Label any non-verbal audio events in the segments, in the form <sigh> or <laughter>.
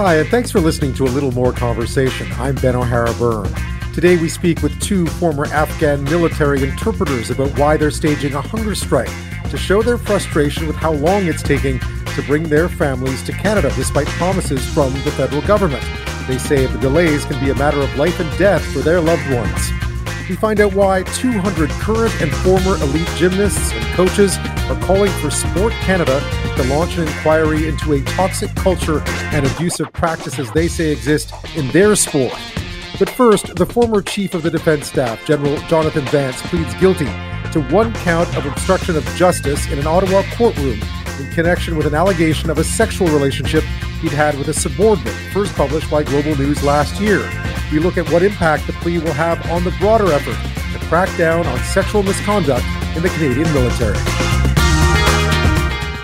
Hi, and thanks for listening to A Little More Conversation. I'm Ben O'Hara Byrne. Today we speak with two former Afghan military interpreters about why they're staging a hunger strike to show their frustration with how long it's taking to bring their families to Canada despite promises from the federal government. They say the delays can be a matter of life and death for their loved ones. We find out why 200 current and former elite gymnasts and coaches are calling for Sport Canada to launch an inquiry into a toxic culture and abusive practices they say exist in their sport. But first, the former chief of the defense staff, General Jonathan Vance, pleads guilty to one count of obstruction of justice in an Ottawa courtroom in connection with an allegation of a sexual relationship he'd had with a subordinate, first published by Global News last year. We look at what impact the plea will have on the broader effort to crack down on sexual misconduct in the Canadian military.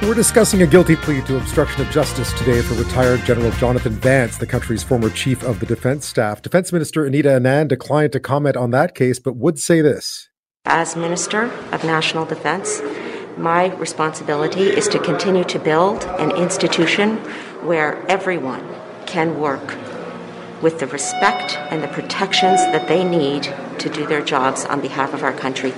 We're discussing a guilty plea to obstruction of justice today for retired General Jonathan Vance, the country's former chief of the defense staff. Defense Minister Anita Anand declined to comment on that case, but would say this. As Minister of National Defense, my responsibility is to continue to build an institution where everyone can work with the respect and the protections that they need to do their jobs on behalf of our country.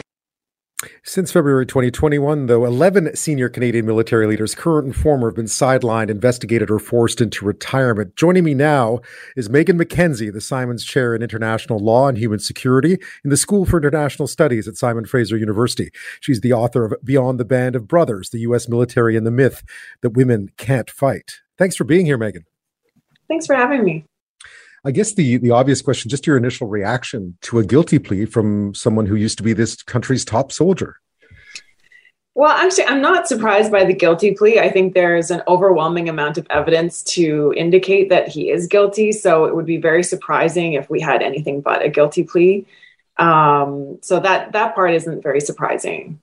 Since February 2021, though, 11 senior Canadian military leaders, current and former, have been sidelined, investigated, or forced into retirement. Joining me now is Megan McKenzie, the Simons Chair in International Law and Human Security in the School for International Studies at Simon Fraser University. She's the author of Beyond the Band of Brothers, the U.S. Military and the Myth That Women Can't Fight. Thanks for being here, Megan. Thanks for having me. I guess the the obvious question, just your initial reaction to a guilty plea from someone who used to be this country's top soldier. Well, actually, I'm not surprised by the guilty plea. I think there's an overwhelming amount of evidence to indicate that he is guilty. So it would be very surprising if we had anything but a guilty plea. Um, so that that part isn't very surprising.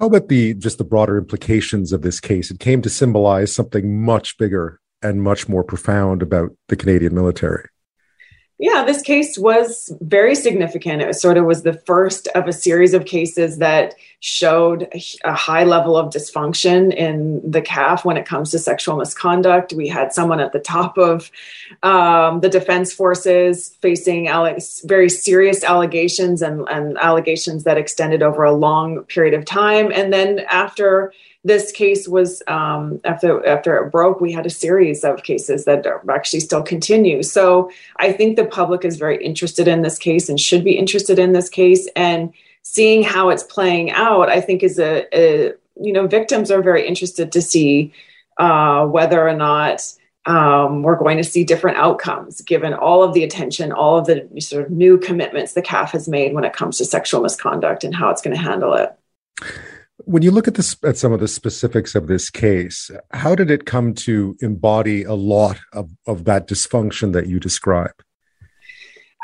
How about the just the broader implications of this case? It came to symbolize something much bigger and much more profound about the Canadian military. Yeah, this case was very significant. It sort of was the first of a series of cases that showed a high level of dysfunction in the CAF when it comes to sexual misconduct. We had someone at the top of um, the defense forces facing very serious allegations and, and allegations that extended over a long period of time. And then after this case was um, after after it broke, we had a series of cases that actually still continue. So I think the public is very interested in this case and should be interested in this case. And seeing how it's playing out, I think is a, a you know victims are very interested to see uh, whether or not um, we're going to see different outcomes given all of the attention, all of the sort of new commitments the CAF has made when it comes to sexual misconduct and how it's going to handle it. When you look at this at some of the specifics of this case, how did it come to embody a lot of, of that dysfunction that you describe?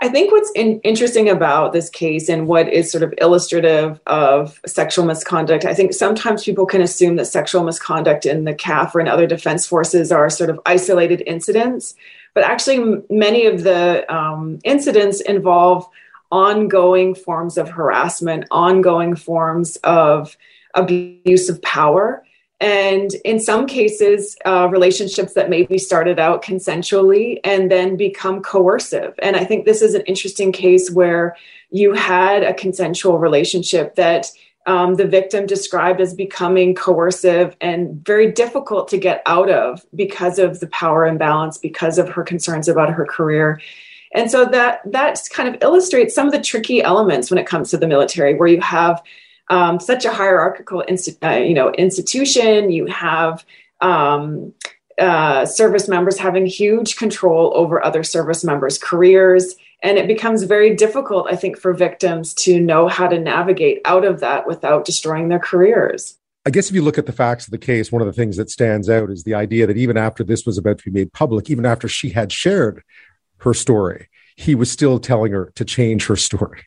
I think what's in, interesting about this case and what is sort of illustrative of sexual misconduct, I think sometimes people can assume that sexual misconduct in the CAF or in other defense forces are sort of isolated incidents. But actually, many of the um, incidents involve ongoing forms of harassment, ongoing forms of abuse of power. And in some cases, uh, relationships that maybe started out consensually and then become coercive. And I think this is an interesting case where you had a consensual relationship that um, the victim described as becoming coercive and very difficult to get out of because of the power imbalance, because of her concerns about her career. And so that that kind of illustrates some of the tricky elements when it comes to the military, where you have um, such a hierarchical insti- uh, you know institution. You have um, uh, service members having huge control over other service members' careers. And it becomes very difficult, I think, for victims to know how to navigate out of that without destroying their careers. I guess if you look at the facts of the case, one of the things that stands out is the idea that even after this was about to be made public, even after she had shared her story, he was still telling her to change her story.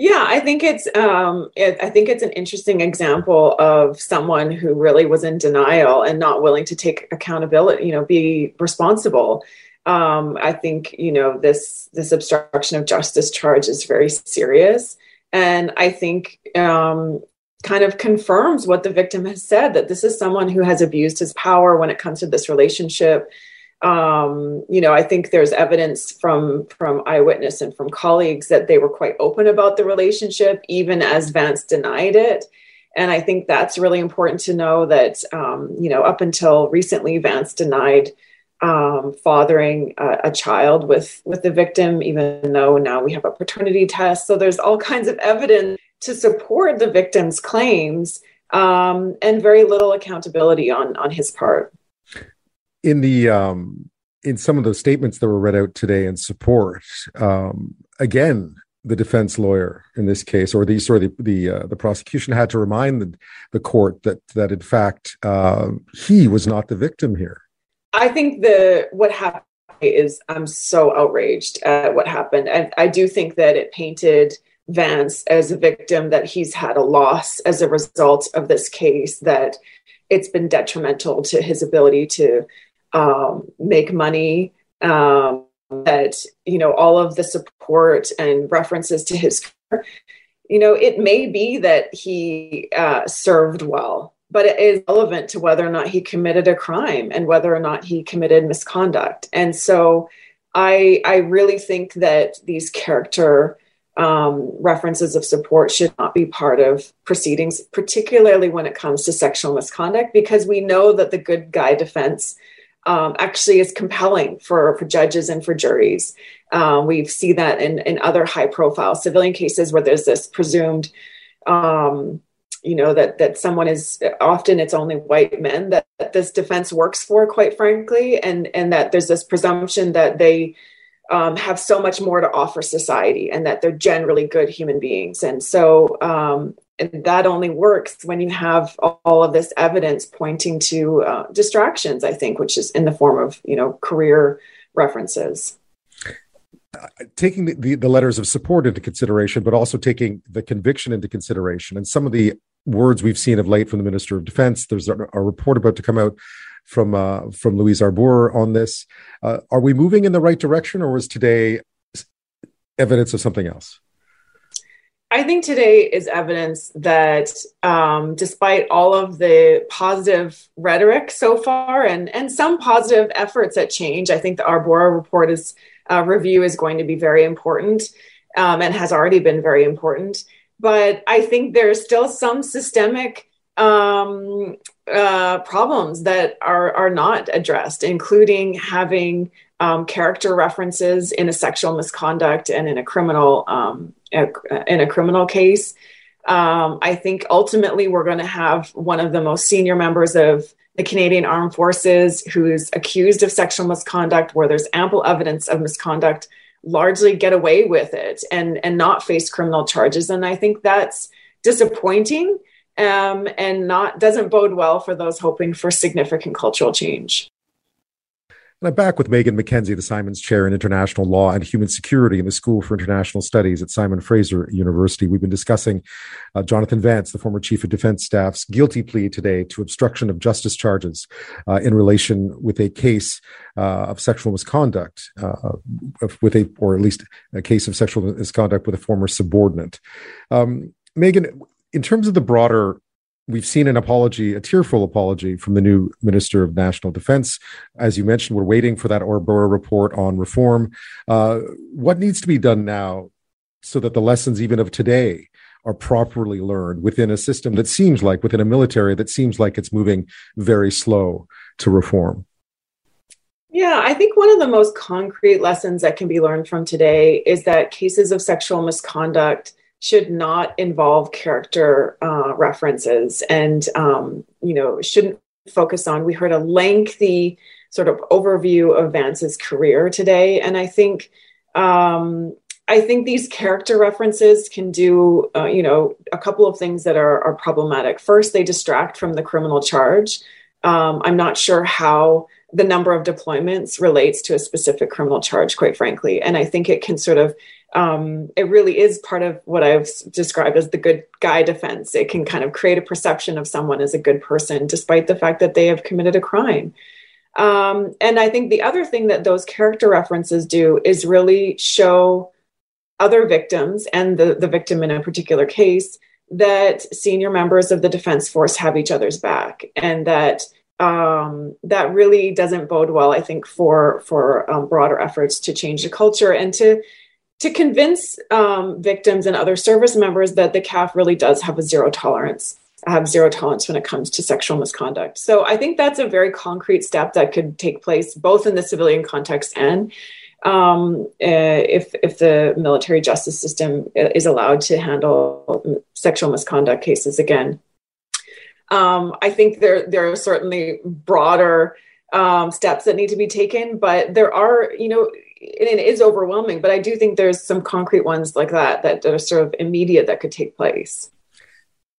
Yeah, I think it's um, it, I think it's an interesting example of someone who really was in denial and not willing to take accountability. You know, be responsible. Um, I think you know this this obstruction of justice charge is very serious, and I think um, kind of confirms what the victim has said that this is someone who has abused his power when it comes to this relationship um, you know, I think there's evidence from from eyewitness and from colleagues that they were quite open about the relationship, even as Vance denied it. And I think that's really important to know that, um, you know, up until recently, Vance denied um, fathering a, a, child with with the victim, even though now we have a paternity test. So there's all kinds of evidence to support the victim's claims, um, and very little accountability on on his part in the um, in some of those statements that were read out today in support, um, again, the defense lawyer in this case, or the sorry, the the, uh, the prosecution had to remind the, the, court that that in fact uh, he was not the victim here. I think the what happened is I'm so outraged at what happened, and I do think that it painted Vance as a victim that he's had a loss as a result of this case that it's been detrimental to his ability to um, make money um, that you know all of the support and references to his you know it may be that he uh, served well but it is relevant to whether or not he committed a crime and whether or not he committed misconduct. And so i i really think that these character um, references of support should not be part of proceedings particularly when it comes to sexual misconduct because we know that the good guy defense um, actually is compelling for, for judges and for juries. Um, we see that in, in other high profile civilian cases where there's this presumed, um, you know, that, that someone is often it's only white men that, that, this defense works for, quite frankly, and, and that there's this presumption that they um, have so much more to offer society and that they're generally good human beings. And so um, that only works when you have all of this evidence pointing to uh, distractions i think which is in the form of you know career references. Taking the, the, the, letters of support into consideration but also taking the conviction into consideration. And some of the words we've seen of late from the minister of defense there's a, a report about to come out from uh, from louise arbour on this. Uh, are we moving in the right direction or was today evidence of something else I think today is evidence that um, despite all of the positive rhetoric so far and, and some positive efforts at change, I think the Arbour report is, uh, review is going to be very important um, and has already been very important. But I think there's still some systemic um, uh, problems that are, are not addressed, including having um, character references in a sexual misconduct and in a criminal um, in a criminal case. Um, I think ultimately we're going to have one of the most senior members of the Canadian Armed Forces who is accused of sexual misconduct, where there's ample evidence of misconduct, largely get away with it and and not face criminal charges. And I think that's disappointing um, and not doesn't bode well for those hoping for significant cultural change. And I'm back with Megan McKenzie, the Simons Chair in International Law and Human Security in the School for International Studies at Simon Fraser University. We've been discussing uh, Jonathan Vance, the former Chief of Defense Staff's guilty plea today to obstruction of justice charges uh, in relation with a case uh, of sexual misconduct, uh, with a, or at least a case of sexual misconduct with a former subordinate. Um, Megan, in terms of the broader we've seen an apology, a tearful apology from the new Minister of National Defense. As you mentioned, we're waiting for that Arbour report on reform. Uh, what needs to be done now so that the lessons, even of today, are properly learned within a system that seems like, within a military that seems like it's moving very slow to reform? Yeah, I think one of the most concrete lessons that can be learned from today is that cases of sexual misconduct should not involve character uh, references. And um, you know shouldn't focus on we heard a lengthy sort of overview of vance's career today. And i think um, i think these character references can do uh, you know a couple of things that are, are problematic. First they distract from the criminal charge. Um, i'm not sure how the number of deployments relates to a specific criminal charge quite frankly and i think it can sort of um, it really is part of what I've described as the good guy defense. It can kind of create a perception of someone as a good person, despite the fact that they have committed a crime. Um, and I think the other thing that those character references do is really show other victims and the, the victim in a particular case that senior members of the defense force have each other's back and that um, that really doesn't bode well, I think, for for um, broader efforts to change the culture and to to convince um, victims and other service members that the CAF really does have a zero tolerance, have zero tolerance when it comes to sexual misconduct. So I think that's a very concrete step that could take place both in the civilian context and um, uh, if if the military justice system is allowed to handle sexual misconduct cases again. Um, I think there there are certainly broader um, steps that need to be taken, but there are, you know, it is overwhelming. But I do think there's some concrete ones like that that, are sort of immediate that could take place.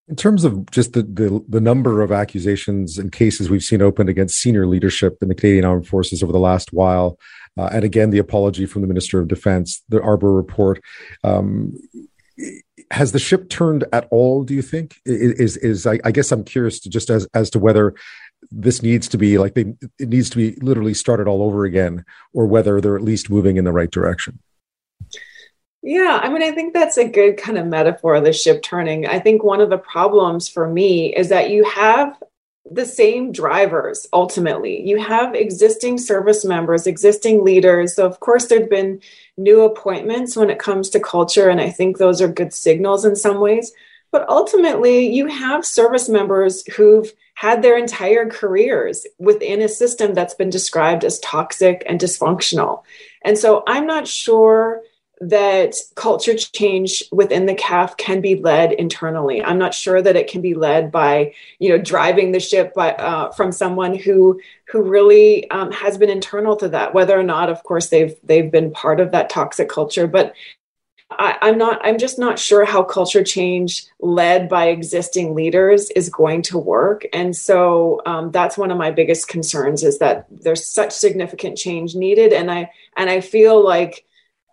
In terms of just the, the, the number of accusations and cases we've seen opened against senior leadership in the Canadian Armed Forces over the last while, uh, and again the apology from the Minister of Defence, the Arbour report. Um, has the ship turned at all? Do you think is is, I, I, guess I'm curious to just as as to whether this needs to be like they, it needs to be literally started all over again, or whether they're at least moving in the right direction. Yeah, I mean, I think that's a good kind of metaphor the ship turning. I think one of the problems for me is that you have the same drivers ultimately. You have existing service members, existing leaders. So, of course, there have been new appointments when it comes to culture, and I think those are good signals in some ways. But ultimately, you have service members who've had their entire careers within a system that's been described as toxic and dysfunctional. And so I'm not sure that culture change within the CAF can be led internally. I'm not sure that it can be led by, you know, driving the ship by, uh, from someone who who really um, has been internal to that. Whether or not, of course, they've they've been part of that toxic culture, but I, I'm not. I'm just not sure how culture change led by existing leaders is going to work. And so um, that's one of my biggest concerns is that there's such significant change needed, and I and I feel like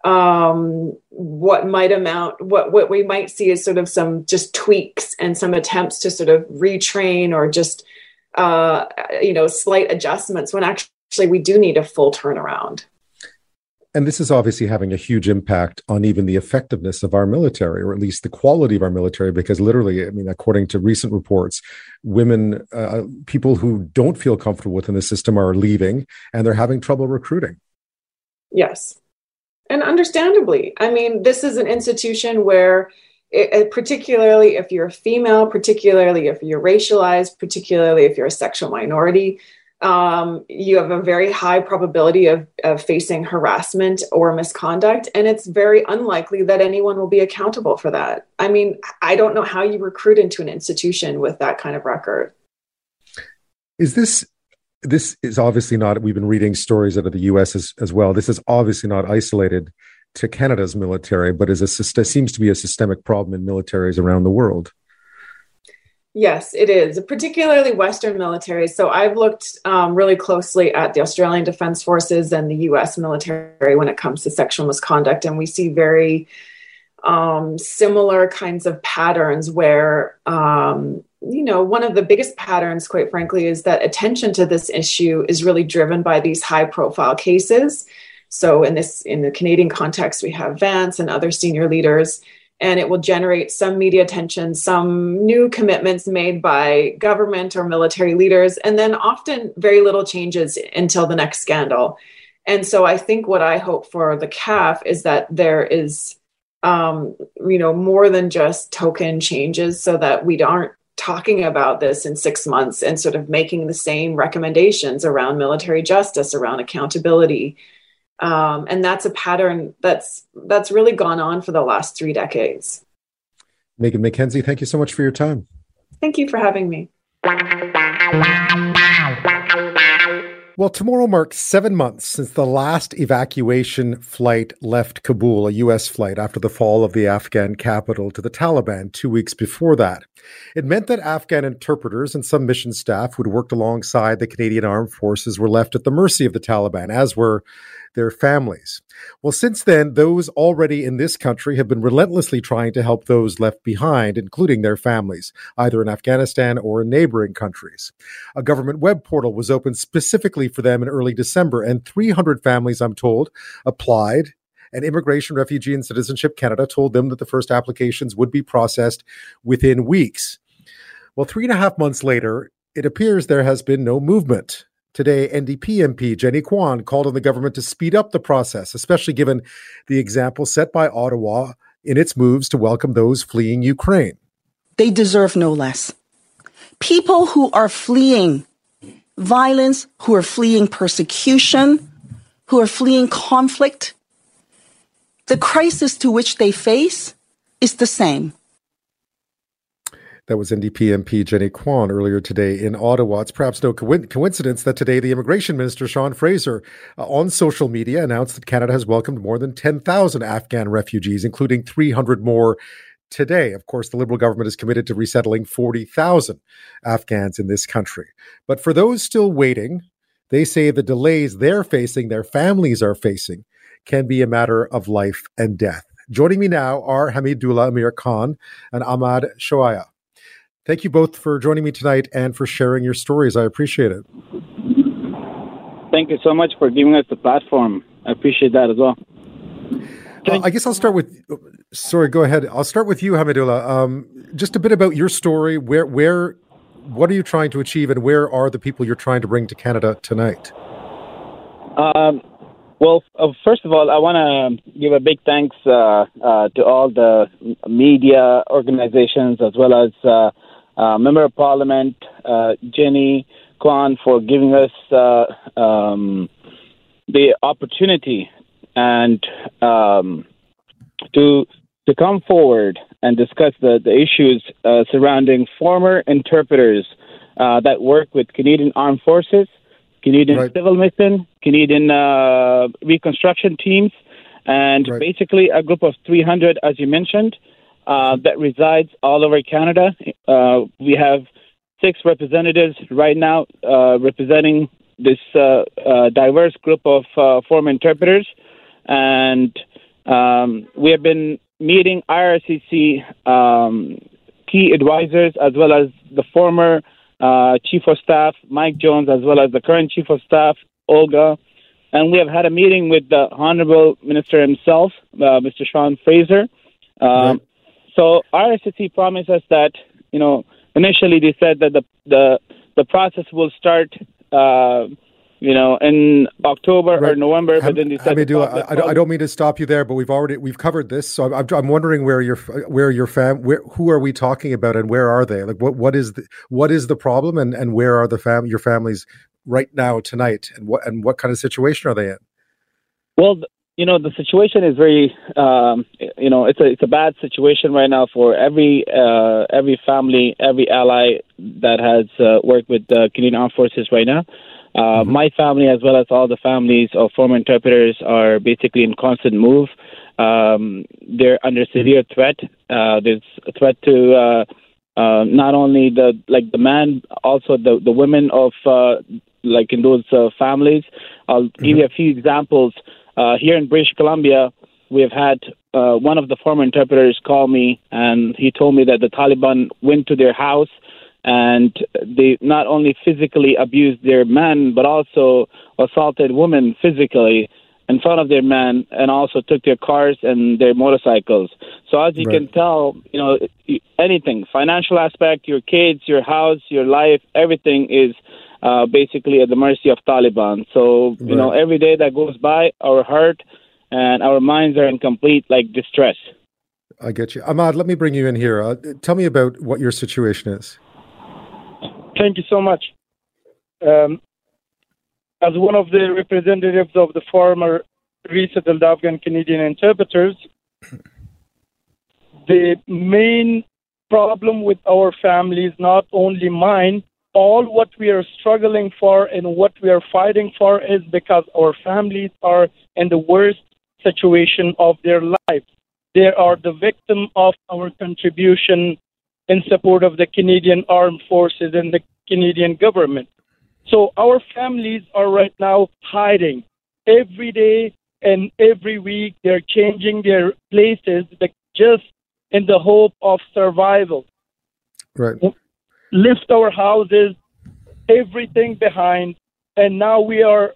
um, what might amount what what we might see is sort of some just tweaks and some attempts to sort of retrain or just uh, you know slight adjustments when actually we do need a full turnaround. And this is obviously having a huge impact on even the effectiveness of our military or at least the quality of our military because literally i mean according to recent reports women uh, people who don't feel comfortable within the system are leaving and they're having trouble recruiting. Yes and understandably i mean this is an institution where it, particularly if you're a female particularly if you're racialized particularly if you're a sexual minority um, you have a very high probability of, of facing harassment or misconduct. And it's very unlikely that anyone will be accountable for that. I mean i don't know how you recruit into an institution with that kind of record. Is this this is obviously not we've been reading stories out of the us as, as well this is obviously not isolated to canada's military but is a seems to be a systemic problem in militaries around the world Yes, it is, particularly Western military. So I've looked um, really closely at the Australian Defence Forces and the US military when it comes to sexual misconduct. And we see very um, similar kinds of patterns where, um, you know, one of the biggest patterns, quite frankly, is that attention to this issue is really driven by these high profile cases. So in this, in the Canadian context, we have Vance and other senior leaders and it will generate some media attention, some new commitments made by government or military leaders, and then often very little changes until the next scandal. And so I think what I hope for the CAF is that there is, um, you know, more than just token changes so that we aren't talking about this in six months and sort of making the same recommendations around military justice, around accountability, um, and that's a pattern that's that's really gone on for the last three decades. Megan McKenzie, thank you so much for your time. Thank you for having me. Well, tomorrow marks seven months since the last evacuation flight left Kabul, a U.S. flight after the fall of the Afghan capital to the Taliban two weeks before that. It meant that Afghan interpreters and some mission staff who'd worked alongside the Canadian Armed Forces were left at the mercy of the Taliban, as were their families. Well, since then, those already in this country have been relentlessly trying to help those left behind, including their families, either in Afghanistan or in neighboring countries. A government web portal was opened specifically for them in early December, and 300 families, I'm told, applied and Immigration, Refugee, and Citizenship Canada told them that the first applications would be processed within weeks. Well, three and a half months later, it appears there has been no movement. Today, NDP MP Jenny Kwan called on the government to speed up the process, especially given the example set by Ottawa in its moves to welcome those fleeing Ukraine. They deserve no less. People who are fleeing violence, who are fleeing persecution, who are fleeing conflict, the crisis to which they face is the same. That was NDP MP Jenny Kwan earlier today in Ottawa. It's perhaps no co- coincidence that today the Immigration Minister, Sean Fraser, uh, on social media announced that Canada has welcomed more than 10,000 Afghan refugees, including 300 more today. Of course, the Liberal government is committed to resettling 40,000 Afghans in this country. But for those still waiting, they say the delays they're facing, their families are facing, can be a matter of life and death. Joining me now are Hamidullah Amir Khan and Ahmad Shoaib. Thank you both for joining me tonight and for sharing your stories. I appreciate it. Thank you so much for giving us the platform. I appreciate that as well. Uh, I guess I'll start with. Sorry, go ahead. I'll start with you, Hamidullah. Um, just a bit about your story. Where, where, what are you trying to achieve, and where are the people you're trying to bring to Canada tonight? Um, well, uh, first of all, I want to give a big thanks uh, uh, to all the media organizations as well as uh, Member of Parliament uh, Jenny Kwan for giving us uh, um, the opportunity and um, to to come forward and discuss the, the issues uh, surrounding former interpreters uh, that work with Canadian Armed Forces, Canadian right. Civil Mission, Canadian uh, reconstruction teams, and right. basically a group of 300, as you mentioned, uh, that resides all over Canada. Uh, we have six representatives right now uh, representing this uh, uh, diverse group of former interpreters, and um, we have been meeting IRCC um, key advisors as well as the former Chief of Staff Mike Jones, as well as the current Chief of Staff Olga. And we have had a meeting with the Honorable Minister himself, Mr. Sean Fraser. Um, right so IRCC promised us that, you know, initially they said that the the the process will start. Uh, you know, in October right. or November, but then they said. I, I, I, don't mean to stop you there, but we've already we've covered this, so I'm, I'm wondering where your where your fam where who are we talking about and where are they? Like what what is the what is the problem and and where are the fam your families right now tonight and what and what kind of situation are they in? Well, you know the situation is very um, you know it's a it's a bad situation right now for every uh, every family every ally that has uh, worked with the Canadian Armed Forces right now. Uh, mm-hmm. My family, as well as all the families of former interpreters, are basically in constant move. Um, they're under severe threat. Uh, there's a threat to uh, uh, not only the like the man, also the the women of like in those families. I'll mm-hmm. give you a few examples. Uh, here in British Columbia, we have had uh, one of the former interpreters call me, and he told me that the Taliban went to their house and they not only physically abused their men, but also assaulted women physically in front of their men, and also took their cars and their motorcycles. So as you right. can tell, you know anything, financial aspect, your kids, your house, your life, everything is uh, basically at the mercy of Taliban. So, you right. know, every day that goes by, our heart and our minds are in complete like distress. I get you. Ahmad, let me bring you in here. Uh, tell me about what your situation is. Thank you so much. Um, as one of the representatives of the former resettled Afghan Canadian interpreters, the main problem with our family is not only mine, all what we are struggling for and what we are fighting for is because our families are in the worst situation of their lives. They are the victim of our contribution in support of the Canadian Armed Forces and the Canadian government. So our families are right now hiding. Every day and every week, they're changing their places just in the hope of survival. Right lift our houses, everything behind, and now we are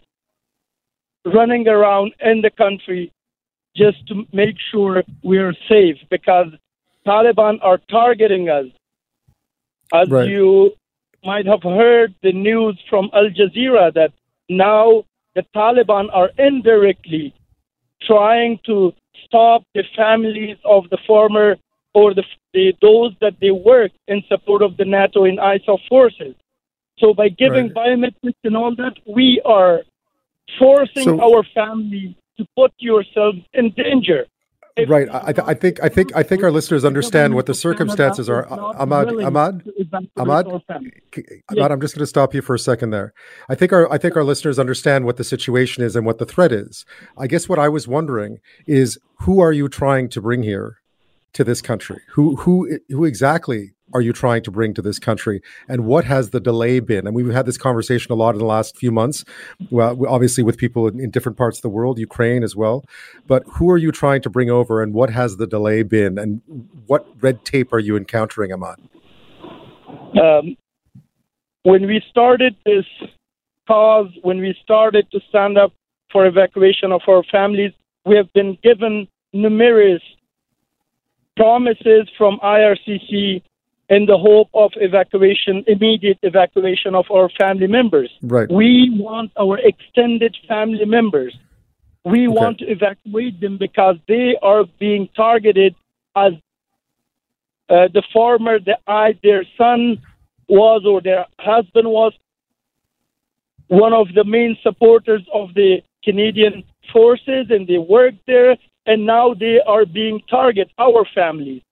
running around in the country just to make sure we are safe because Taliban are targeting us. As right. you might have heard the news from Al Jazeera that now the Taliban are indirectly trying to stop the families of the former or the, the those that they work in support of the NATO and ISAF forces. So by giving right. biometrics and all that, we are forcing so, our family to put yourselves in danger. right. I, I, think I think I think our listeners understand what the circumstances are. Ahmad, Ahmad, Ahmad, Ahmad. I'm just going to stop you for a second there. I think our I think our listeners understand what the situation is and what the threat is. I guess what I was wondering is who are you trying to bring here to this country? Who who who exactly are you trying to bring to this country? And what has the delay been? And we've had this conversation a lot in the last few months well obviously with people in, in, different parts of the world ukraine as well. But who are you trying to bring over and what has the delay been? And what red tape are you encountering ahmad um, when we started this cause when we started to stand up for evacuation of our families we have been given numerous promises from ircc in the hope of evacuation, immediate evacuation of our family members. Right. We want our extended family members. We okay. want to evacuate them because they are being targeted as uh, the former, the, I, their son was or their husband was one of the main supporters of the Canadian forces and they worked there and now they are being targeted, our families.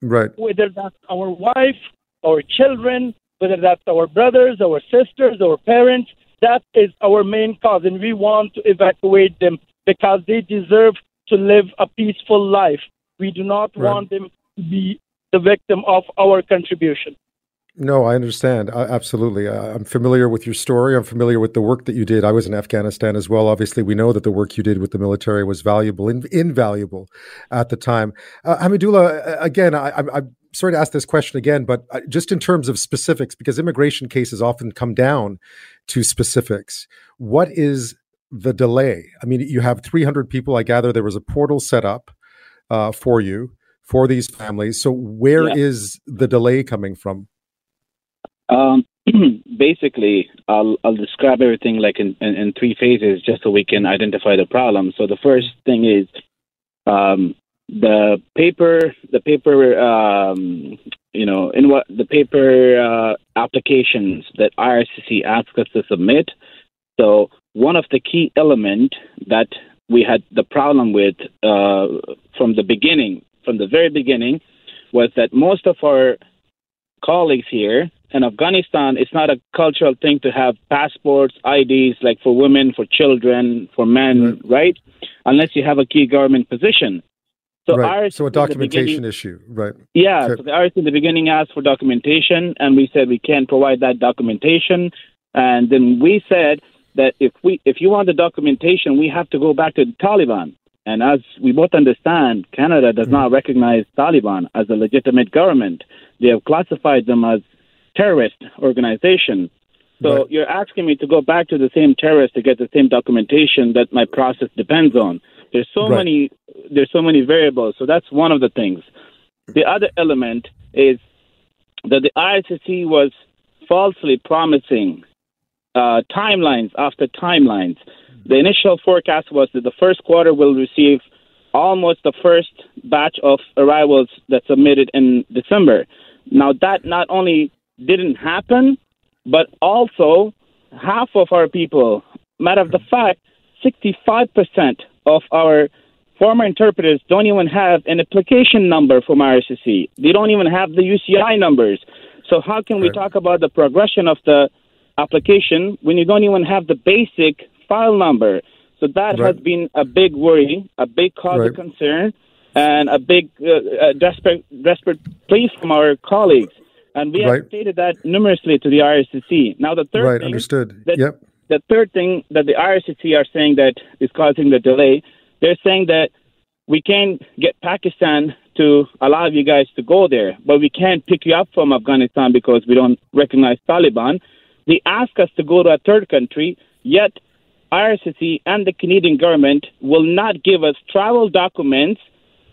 Right. Whether that's our wife, our children, whether that's our brothers, our sisters, our parents, that is our main cause. And we want to evacuate them because they deserve to live a peaceful life. We do not right. want them to be the victim of our contribution. No, I understand. Uh, absolutely. Uh, I'm familiar with your story. I'm familiar with the work that you did. I was in Afghanistan as well. Obviously, we know that the work you did with the military was valuable, in, invaluable at the time. Uh, Hamidullah, again, I, am sorry to ask this question again, but uh, just in terms of specifics, because immigration cases often come down to specifics. What is the delay? I mean, you have 300 people. I gather there was a portal set up uh, for you for these families. So, where yeah. is the delay coming from? Um, <clears throat> basically, I'll, I'll describe everything like in, in, in, three phases just so we can identify the problem. So the first thing is um, the paper, the paper, um, you know, in what the paper uh, applications that IRCC asks us to submit. So one of the key element that we had the problem with uh, from the beginning, from the very beginning, was that most of our colleagues here in Afghanistan, it's not a cultural thing to have passports, IDs, like for women, for children, for men, right? right? Unless you have a key government position. So, right. so a documentation issue, right? Yeah. Okay. So the IRC in the beginning asked for documentation, and we said we can't provide that documentation. And then we said that if we if you want the documentation, we have to go back to the Taliban. And as we both understand, Canada does mm-hmm. not recognize Taliban as a legitimate government. They have classified them as terrorist organization. So right. you're asking me to go back to the same terrorist to get the same documentation that my process depends on. There's so right. many there's so many variables. So that's one of the things. The other element is that the IRCC was falsely promising uh, timelines after timelines. The initial forecast was that the first quarter will receive almost the first batch of arrivals that submitted in December. Now that not only didn't happen, but also half of our people, matter of the fact, 65% of our former interpreters don't even have an application number from IRCC. They don't even have the UCI numbers. So how can we talk about the progression of the application when you don't even have the basic file number? So that right. has been a big worry, a big cause right. of concern, and a big uh, desperate, desperate plea from our colleagues. And we right. have stated that numerously to the IRCC. Now, the third right, thing understood. That, yep. The third thing that the IRCC are saying that is causing the delay, they're saying that we can't get Pakistan to allow you guys to go there, but we can't pick you up from Afghanistan because we don't recognize Taliban. They ask us to go to a third country, yet IRCC and the Canadian government will not give us travel documents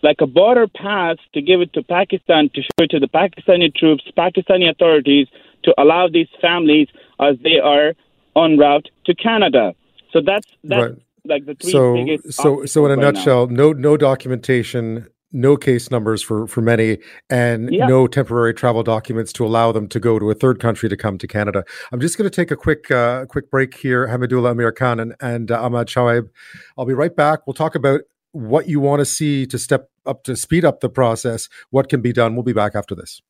like a border pass to give it to Pakistan to show it to the Pakistani troops, Pakistani authorities to allow these families as they are en route to Canada. So that's that's right. like the three so, biggest. So so in a right nutshell, now. no no documentation, no case numbers for for many, and Yeah. no temporary travel documents to allow them to go to a third country to come to Canada. I'm just going to take a quick uh, quick break here, Hamidullah Amir Khan and, and uh, Ahmad Shoaib. I'll be right back. We'll talk about what you want to see to step up to speed up the process. What can be done. We'll be back after this.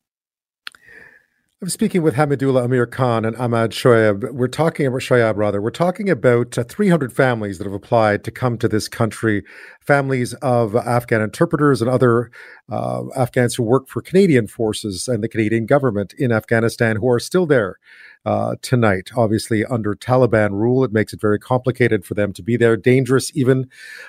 I'm speaking with Hamidullah Amir Khan and Ahmad Shoaib. We're talking about Shoaib, rather. We're talking about uh, 300 families that have applied to come to this country. Families of Afghan interpreters and other uh, Afghans who work for Canadian forces and the Canadian government in Afghanistan who are still there uh, tonight. Obviously, under Taliban rule, it makes it very complicated for them to be there, dangerous even.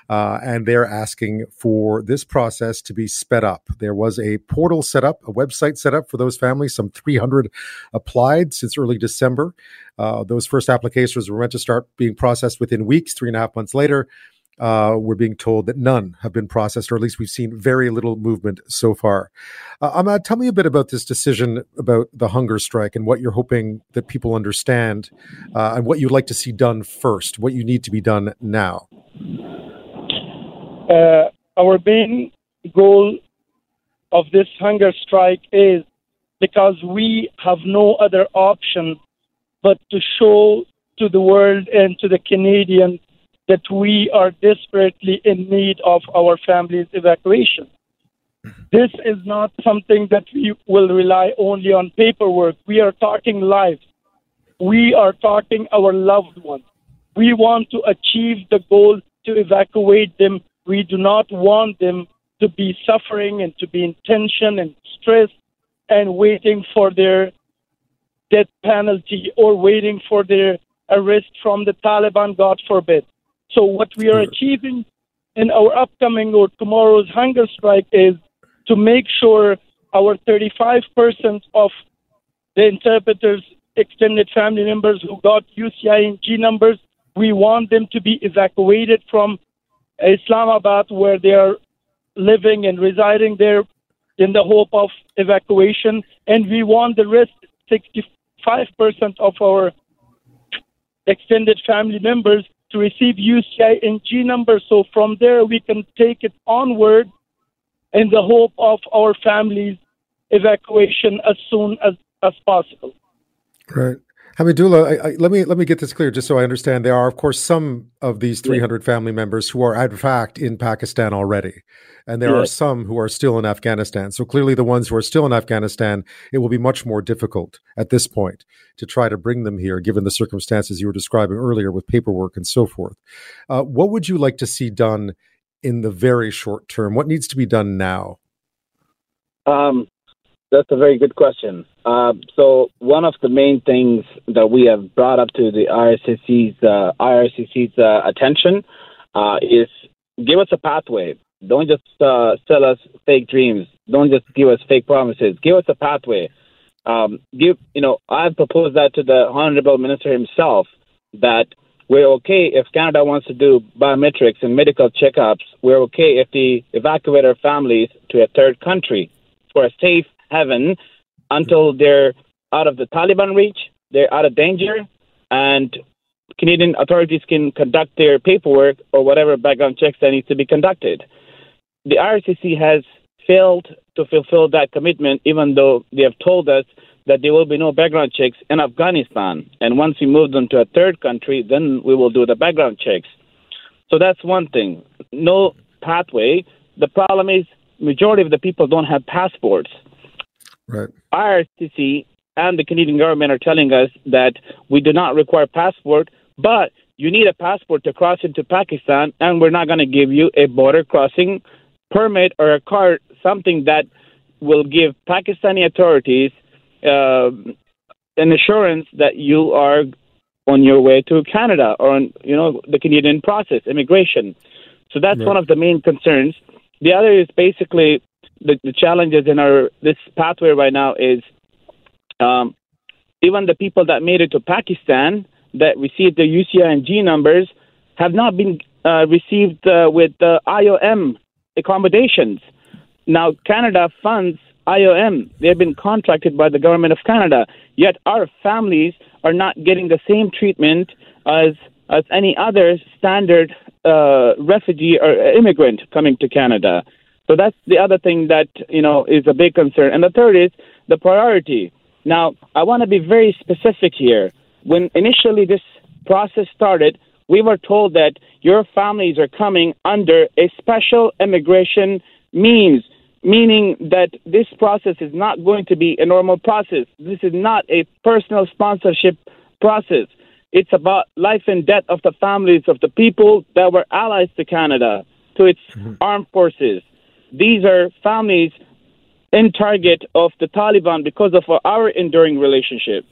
Uh, and they're asking for this process to be sped up. There was a portal set up, a website set up for those families. Some 300 applied since early December. Uh, those first applications were meant to start being processed within weeks. Three and a half months later, uh, we're being told that none have been processed, or at least we've seen very little movement so far. Uh, Ahmad, tell me a bit about this decision about the hunger strike and what you're hoping that people understand uh, and what you'd like to see done first, what you need to be done now. uh, our main goal of this hunger strike is because we have no other option but to show to the world and to the Canadians that we are desperately in need of our families' evacuation. Mm-hmm. This is not something that we will rely only on paperwork. We are talking lives. We are talking our loved ones. We want to achieve the goal to evacuate them. We do not want them to be suffering and to be in tension and stress and waiting for their death penalty or waiting for their arrest from the Taliban, God forbid. So, what we are achieving in our upcoming or tomorrow's hunger strike is to make sure our 35% of the interpreters, extended family members who got UCI and G numbers, we want them to be evacuated from Islamabad, where they are living and residing there in the hope of evacuation. And we want the rest, 65% of our extended family members, to receive UCI and G numbers. So from there, we can take it onward in the hope of our families' evacuation as soon as, as possible. Right. Hamidullah, I, I, let me let me get this clear, just so I understand. There are, of course, some of these 300 family members who are, in fact, in Pakistan already, and there are some who are still in Afghanistan. So clearly, the ones who are still in Afghanistan, it will be much more difficult at this point to try to bring them here, given the circumstances you were describing earlier with paperwork and so forth. Uh, what would you like to see done in the very short term? What needs to be done now? Um, that's a very good question. Uh, so one of the main things that we have brought up to the IRCC's uh, IRCC's uh, attention uh, is give us a pathway. Don't just uh, sell us fake dreams. Don't just give us fake promises. Give us a pathway. Um, give you know I've proposed that to the honorable minister himself that we're okay if Canada wants to do biometrics and medical checkups. We're okay if they evacuate our families to a third country for a safe haven until they're out of the Taliban reach, they're out of danger, and Canadian authorities can conduct their paperwork or whatever background checks that needs to be conducted. The IRCC has failed to fulfill that commitment, even though they have told us that there will be no background checks in Afghanistan. And once we move them to a third country, then we will do the background checks. So that's one thing. No pathway. The problem is majority of the people don't have passports. Right. IRCC and the Canadian government are telling us that we do not require passport, but you need a passport to cross into Pakistan, and we're not going to give you a border crossing permit or a card, something that will give Pakistani authorities uh, an assurance that you are on your way to Canada or on, you know, the Canadian process, immigration. So that's Right. one of the main concerns. The other is basically the, the challenges in our this pathway right now is um, even the people that made it to Pakistan that received the UCI and G numbers have not been uh, received uh, with the IOM accommodations. Now, Canada funds IOM. They've been contracted by the government of Canada. Yet our families are not getting the same treatment as as any other standard uh, refugee or immigrant coming to Canada. So that's the other thing that you know is a big concern. And the third is the priority. Now, I want to be very specific here. When initially this process started, we were told that your families are coming under a special immigration means, meaning that this process is not going to be a normal process. This is not a personal sponsorship process. It's about life and death of the families of the people that were allies to Canada, to its mm-hmm. armed forces. These are families in target of the Taliban because of our enduring relationship.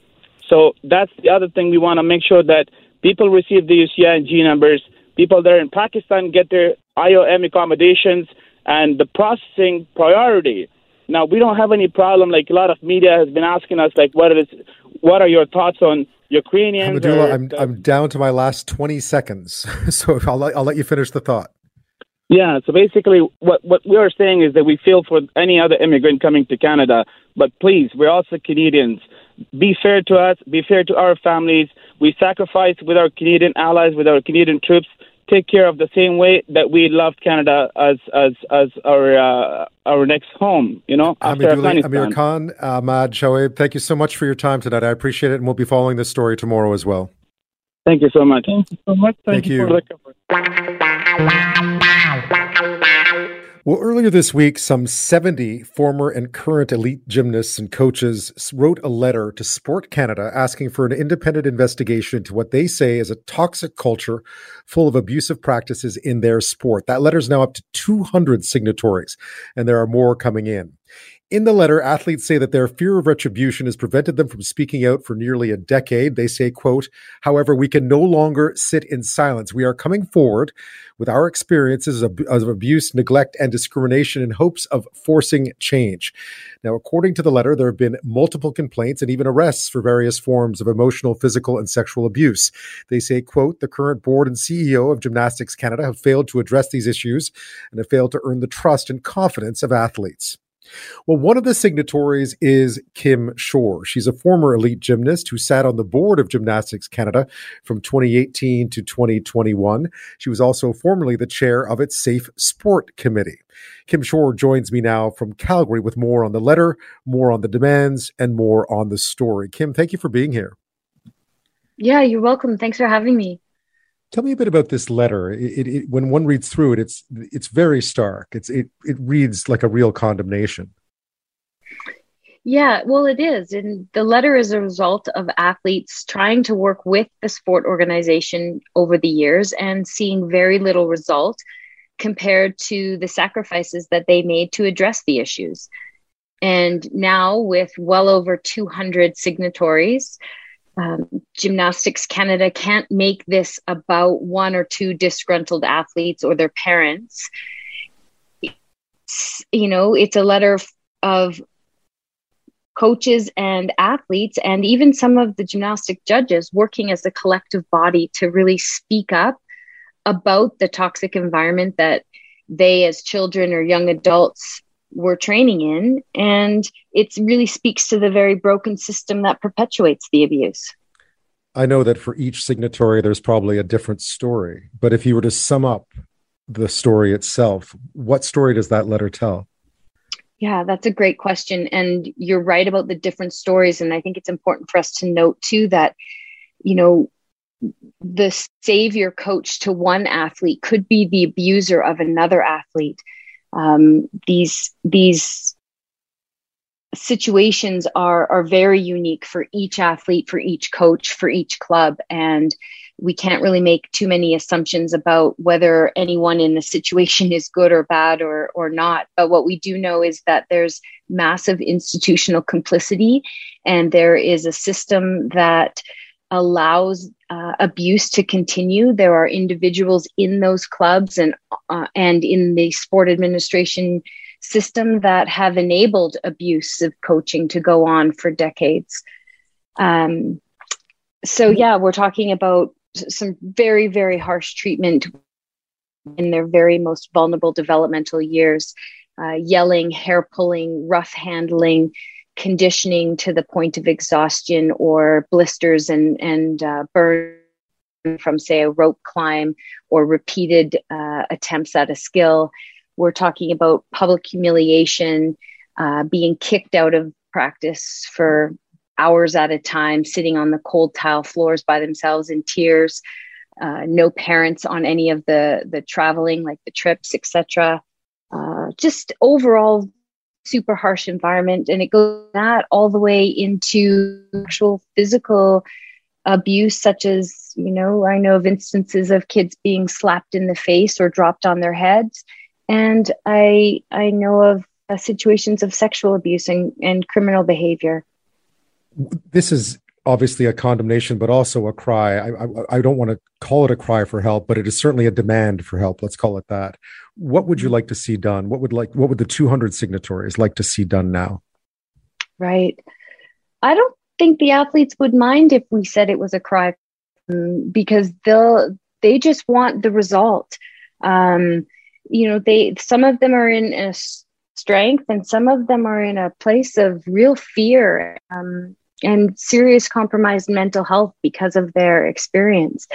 So that's the other thing we want to make sure that people receive the UCI and G numbers. People there in Pakistan get their IOM accommodations and the processing priority. Now we don't have any problem. Like a lot of media has been asking us, like, what is, what are your thoughts on Ukrainians? Hameedullah, I'm I'm down to my last twenty seconds, <laughs> so I'll let, I'll let you finish the thought. Yeah, so basically, what what we are saying is that we feel for any other immigrant coming to Canada, but please, we're also Canadians. Be fair to us. Be fair to our families. We sacrifice with our Canadian allies, with our Canadian troops. Take care of the same way that we love Canada as as as our uh, our next home. You know, after Hameedullah, Amir Khan, Ahmad Shoaib, thank you so much for your time tonight. I appreciate it, and we'll be following this story tomorrow as well. Thank you so much. Thank you so much. Thank, thank you. you. Well, earlier this week, some 70 former and current elite gymnasts and coaches wrote a letter to Sport Canada asking for an independent investigation into what they say is a toxic culture full of abusive practices in their sport. That letter is now up to 200 signatories, and there are more coming in. In the letter, athletes say that their fear of retribution has prevented them from speaking out for nearly a decade. They say, quote, however, we can no longer sit in silence. We are coming forward with our experiences of, of abuse, neglect, and discrimination in hopes of forcing change. Now, according to the letter, there have been multiple complaints and even arrests for various forms of emotional, physical, and sexual abuse. They say, quote, the current board and CEO of Gymnastics Canada have failed to address these issues and have failed to earn the trust and confidence of athletes. Well, one of the signatories is Kim Shore. She's a former elite gymnast who sat on the board of Gymnastics Canada from 2018 to 2021. She was also formerly the chair of its Safe Sport Committee. Kim Shore joins me now from Calgary with more on the letter, more on the demands, and more on the story. Kim, thank you for being here. Yeah, you're welcome. Thanks for having me. Tell me a bit about this letter. It, it, when one reads through it, it's it's very stark. It's it it reads like a real condemnation. Yeah, well, it is, and the letter is a result of athletes trying to work with the sport organization over the years and seeing very little result compared to the sacrifices that they made to address the issues. And now, with well over 200 signatories, um, Gymnastics Canada can't make this about one or two disgruntled athletes or their parents. It's, you know, it's a letter of coaches and athletes, and even some of the gymnastic judges working as a collective body to really speak up about the toxic environment that they, as children or young adults, were training in. And it really speaks to the very broken system that perpetuates the abuse. I know that for each signatory, there's probably a different story. But if you were to sum up the story itself, what story does that letter tell? Yeah, that's a great question. And you're right about the different stories. And I think it's important for us to note, too, that, you know, the savior coach to one athlete could be the abuser of another athlete um, these these situations are are very unique for each athlete for each coach for each club and we can't really make too many assumptions about whether anyone in the situation is good or bad or or not. But what we do know is that there's massive institutional complicity and there is a system that allows uh, abuse to continue. There are individuals in those clubs and uh, and in the sport administration system that have enabled abuse of coaching to go on for decades. Um, so yeah, we're talking about some very very harsh treatment in their very most vulnerable developmental years, uh, yelling, hair pulling, rough handling, conditioning to the point of exhaustion or blisters and, and uh, burn from, say, a rope climb or repeated uh, attempts at a skill. We're talking about public humiliation, uh, being kicked out of practice for hours at a time, sitting on the cold tile floors by themselves in tears, uh, no parents on any of the the traveling, like the trips, etc. Uh, just overall super harsh environment, and it goes that all the way into actual physical abuse, such as you know, I know of instances of kids being slapped in the face or dropped on their heads, and I I know of uh, situations of sexual abuse and, and criminal behavior. This is obviously a condemnation, but also a cry. I, I, I, don't want to call it a cry for help, but it is certainly a demand for help. Let's call it that. What would you like to see done? What would like what would the 200 signatories like to see done now? Right. I don't think the athletes would mind if we said it was a cry because they'll they just want the result. Um, you know, they some of them are in a strength and some of them are in a place of real fear. Um, and serious compromised mental health because of their experience.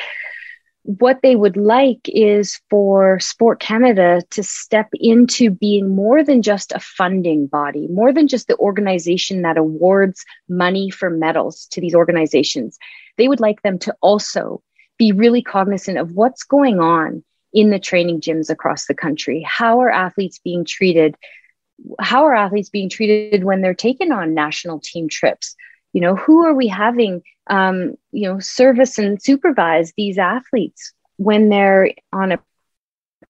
What they would like is for Sport Canada to step into being more than just a funding body, more than just the organization that awards money for medals to these organizations. They would like them to also be really cognizant of what's going on in the training gyms across the country. How are athletes being treated? How are athletes being treated when they're taken on national team trips? You know who are we having um, you know service and supervise these athletes when they're on a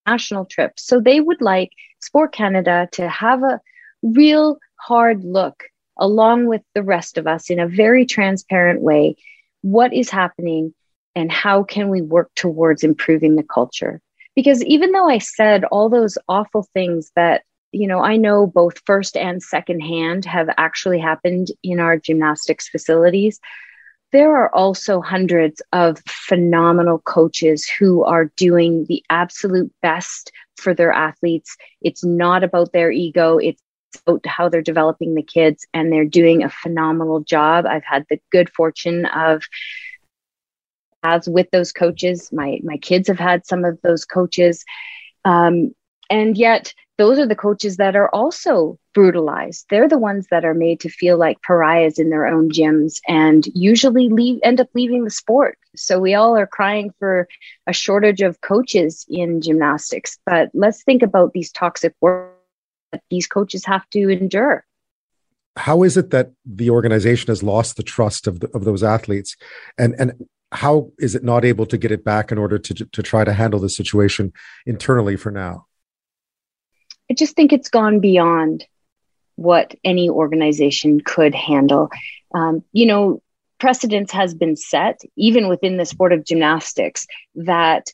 national trip? So they would like sport canada to have a real hard look along with the rest of us in a very transparent way. What is happening and how can we work towards improving the culture? Because even though i said all those awful things that you know, I know both first and second hand have actually happened in our gymnastics facilities. There are also hundreds of phenomenal coaches who are doing the absolute best for their athletes. It's not about their ego, it's about how they're developing the kids, and they're doing a phenomenal job. I've had the good fortune of as with those coaches. My my kids have had some of those coaches. Um, and yet those are the coaches that are also brutalized. They're the ones that are made to feel like pariahs in their own gyms and usually leave end up leaving the sport. So we all are crying for a shortage of coaches in gymnastics. But let's think about these toxic work that these coaches have to endure. How is it that the organization has lost the trust of the, of those athletes, and and how is it not able to get it back in order to to try to handle the situation internally for now? I just think it's gone beyond what any organization could handle. Um, you know, precedence has been set, even within the sport of gymnastics, that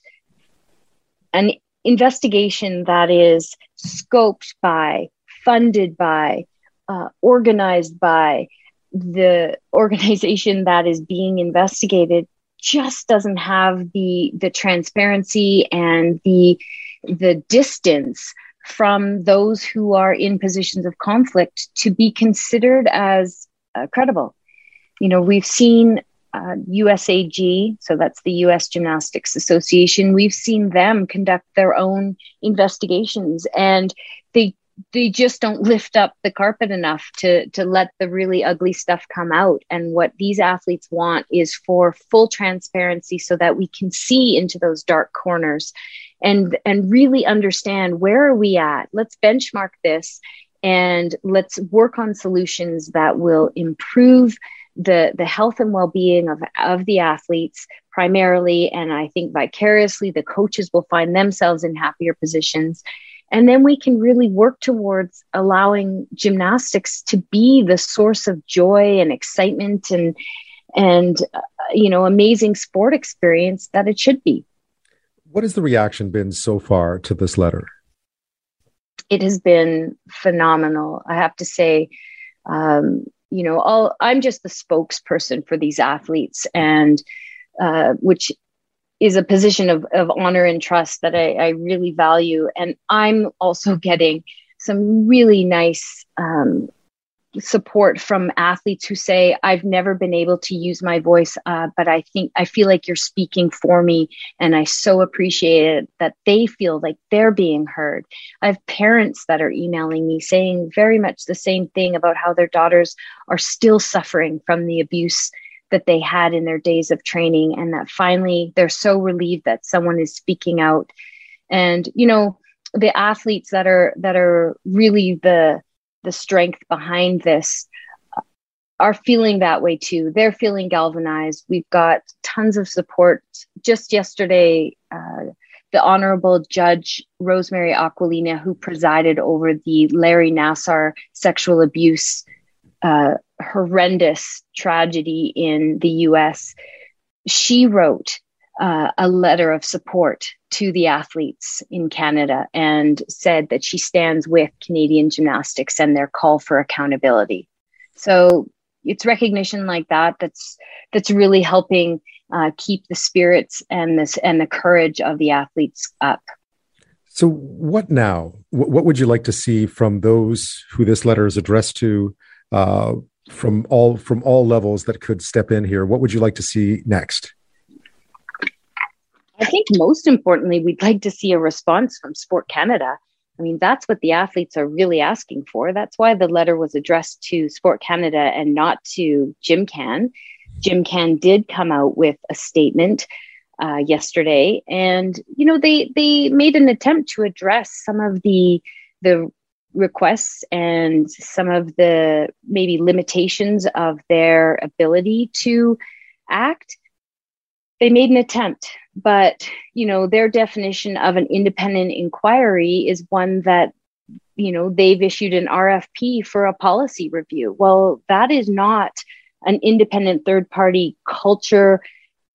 an investigation that is scoped by, funded by, uh, organized by the organization <laughs> that is being investigated just doesn't have the the transparency and the the distance from those who are in positions of conflict to be considered as uh, credible. You know, we've seen uh, USAG, so that's the US Gymnastics Association, we've seen them conduct their own investigations and they they just don't lift up the carpet enough to to let the really ugly stuff come out and what these athletes want is for full transparency so that we can see into those dark corners and and really understand where are we at. Let's benchmark this and let's work on solutions that will improve the the health and well-being of of the athletes primarily and i think vicariously the coaches will find themselves in happier positions. And then we can really work towards allowing gymnastics to be the source of joy and excitement and and uh, you know amazing sport experience that it should be what has the reaction been so far to this letter? It has been phenomenal. I have to say, um, you know, all, I'm just the spokesperson for these athletes, and uh, which is a position of, of honor and trust that I, I really value. And I'm also <laughs> getting some really nice um, support from athletes who say i've never been able to use my voice uh, but i think i feel like you're speaking for me and i so appreciate it that they feel like they're being heard. I have parents that are emailing me saying very much the same thing about how their daughters are still suffering from the abuse that they had in their days of training and that finally they're so relieved that someone is speaking out. And you know the athletes that are that are really the the strength behind this are feeling that way too. They're feeling galvanized. We've got tons of support. Just yesterday, uh, the Honorable Judge Rosemary Aquilina, who presided over the Larry Nassar sexual abuse uh, horrendous tragedy in the US, she wrote uh, a letter of support to the athletes in Canada and said that she stands with Canadian gymnastics and their call for accountability. So it's recognition like that that's that's really helping uh, keep the spirits and this and the courage of the athletes up. So, what now? What would you like to see from those who this letter is addressed to, uh, from all from all levels that could step in here? What would you like to see next? I think most importantly, we'd like to see a response from Sport Canada. I mean, that's what the athletes are really asking for. That's why the letter was addressed to Sport Canada and not to GymCan. Jim Can did come out with a statement uh, yesterday, and you know they they made an attempt to address some of the the requests and some of the maybe limitations of their ability to act they made an attempt but you know their definition of an independent inquiry is one that you know they've issued an rfp for a policy review. Well that is not an independent third party culture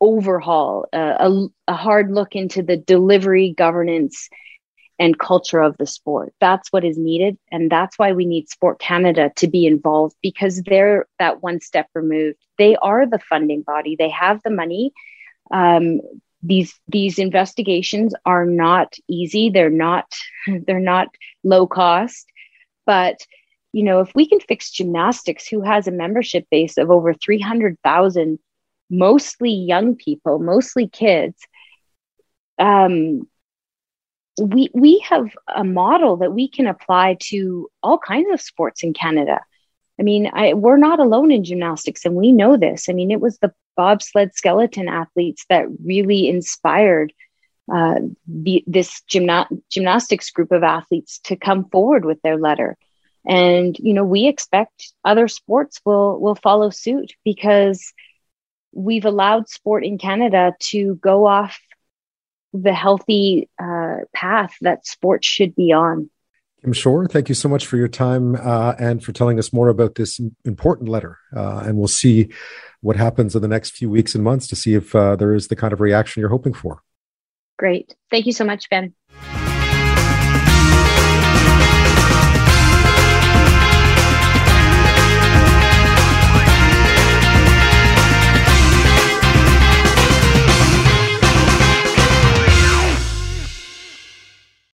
overhaul uh, a, a hard look into the delivery governance and culture of the sport. That's what is needed and that's why we need sport canada to be involved because they're that one step removed. They are the funding body. They have the money um, these these investigations are not easy. They're not <laughs> they're not low cost. But you know if we can fix gymnastics who has a membership base of over 300,000 mostly young people mostly kids um we we have a model that we can apply to all kinds of sports in Canada. I mean, I, we're not alone in gymnastics, and we know this. I mean, it was the bobsled skeleton athletes that really inspired uh, the, this gymna- gymnastics group of athletes to come forward with their letter. And you know, we expect other sports will will follow suit because we've allowed sport in Canada to go off the healthy uh, path that sports should be on. Kim Shore, thank you so much for your time uh, and for telling us more about this important letter. Uh, and we'll see what happens in the next few weeks and months to see if uh, there is the kind of reaction you're hoping for. Great. Thank you so much, Ben.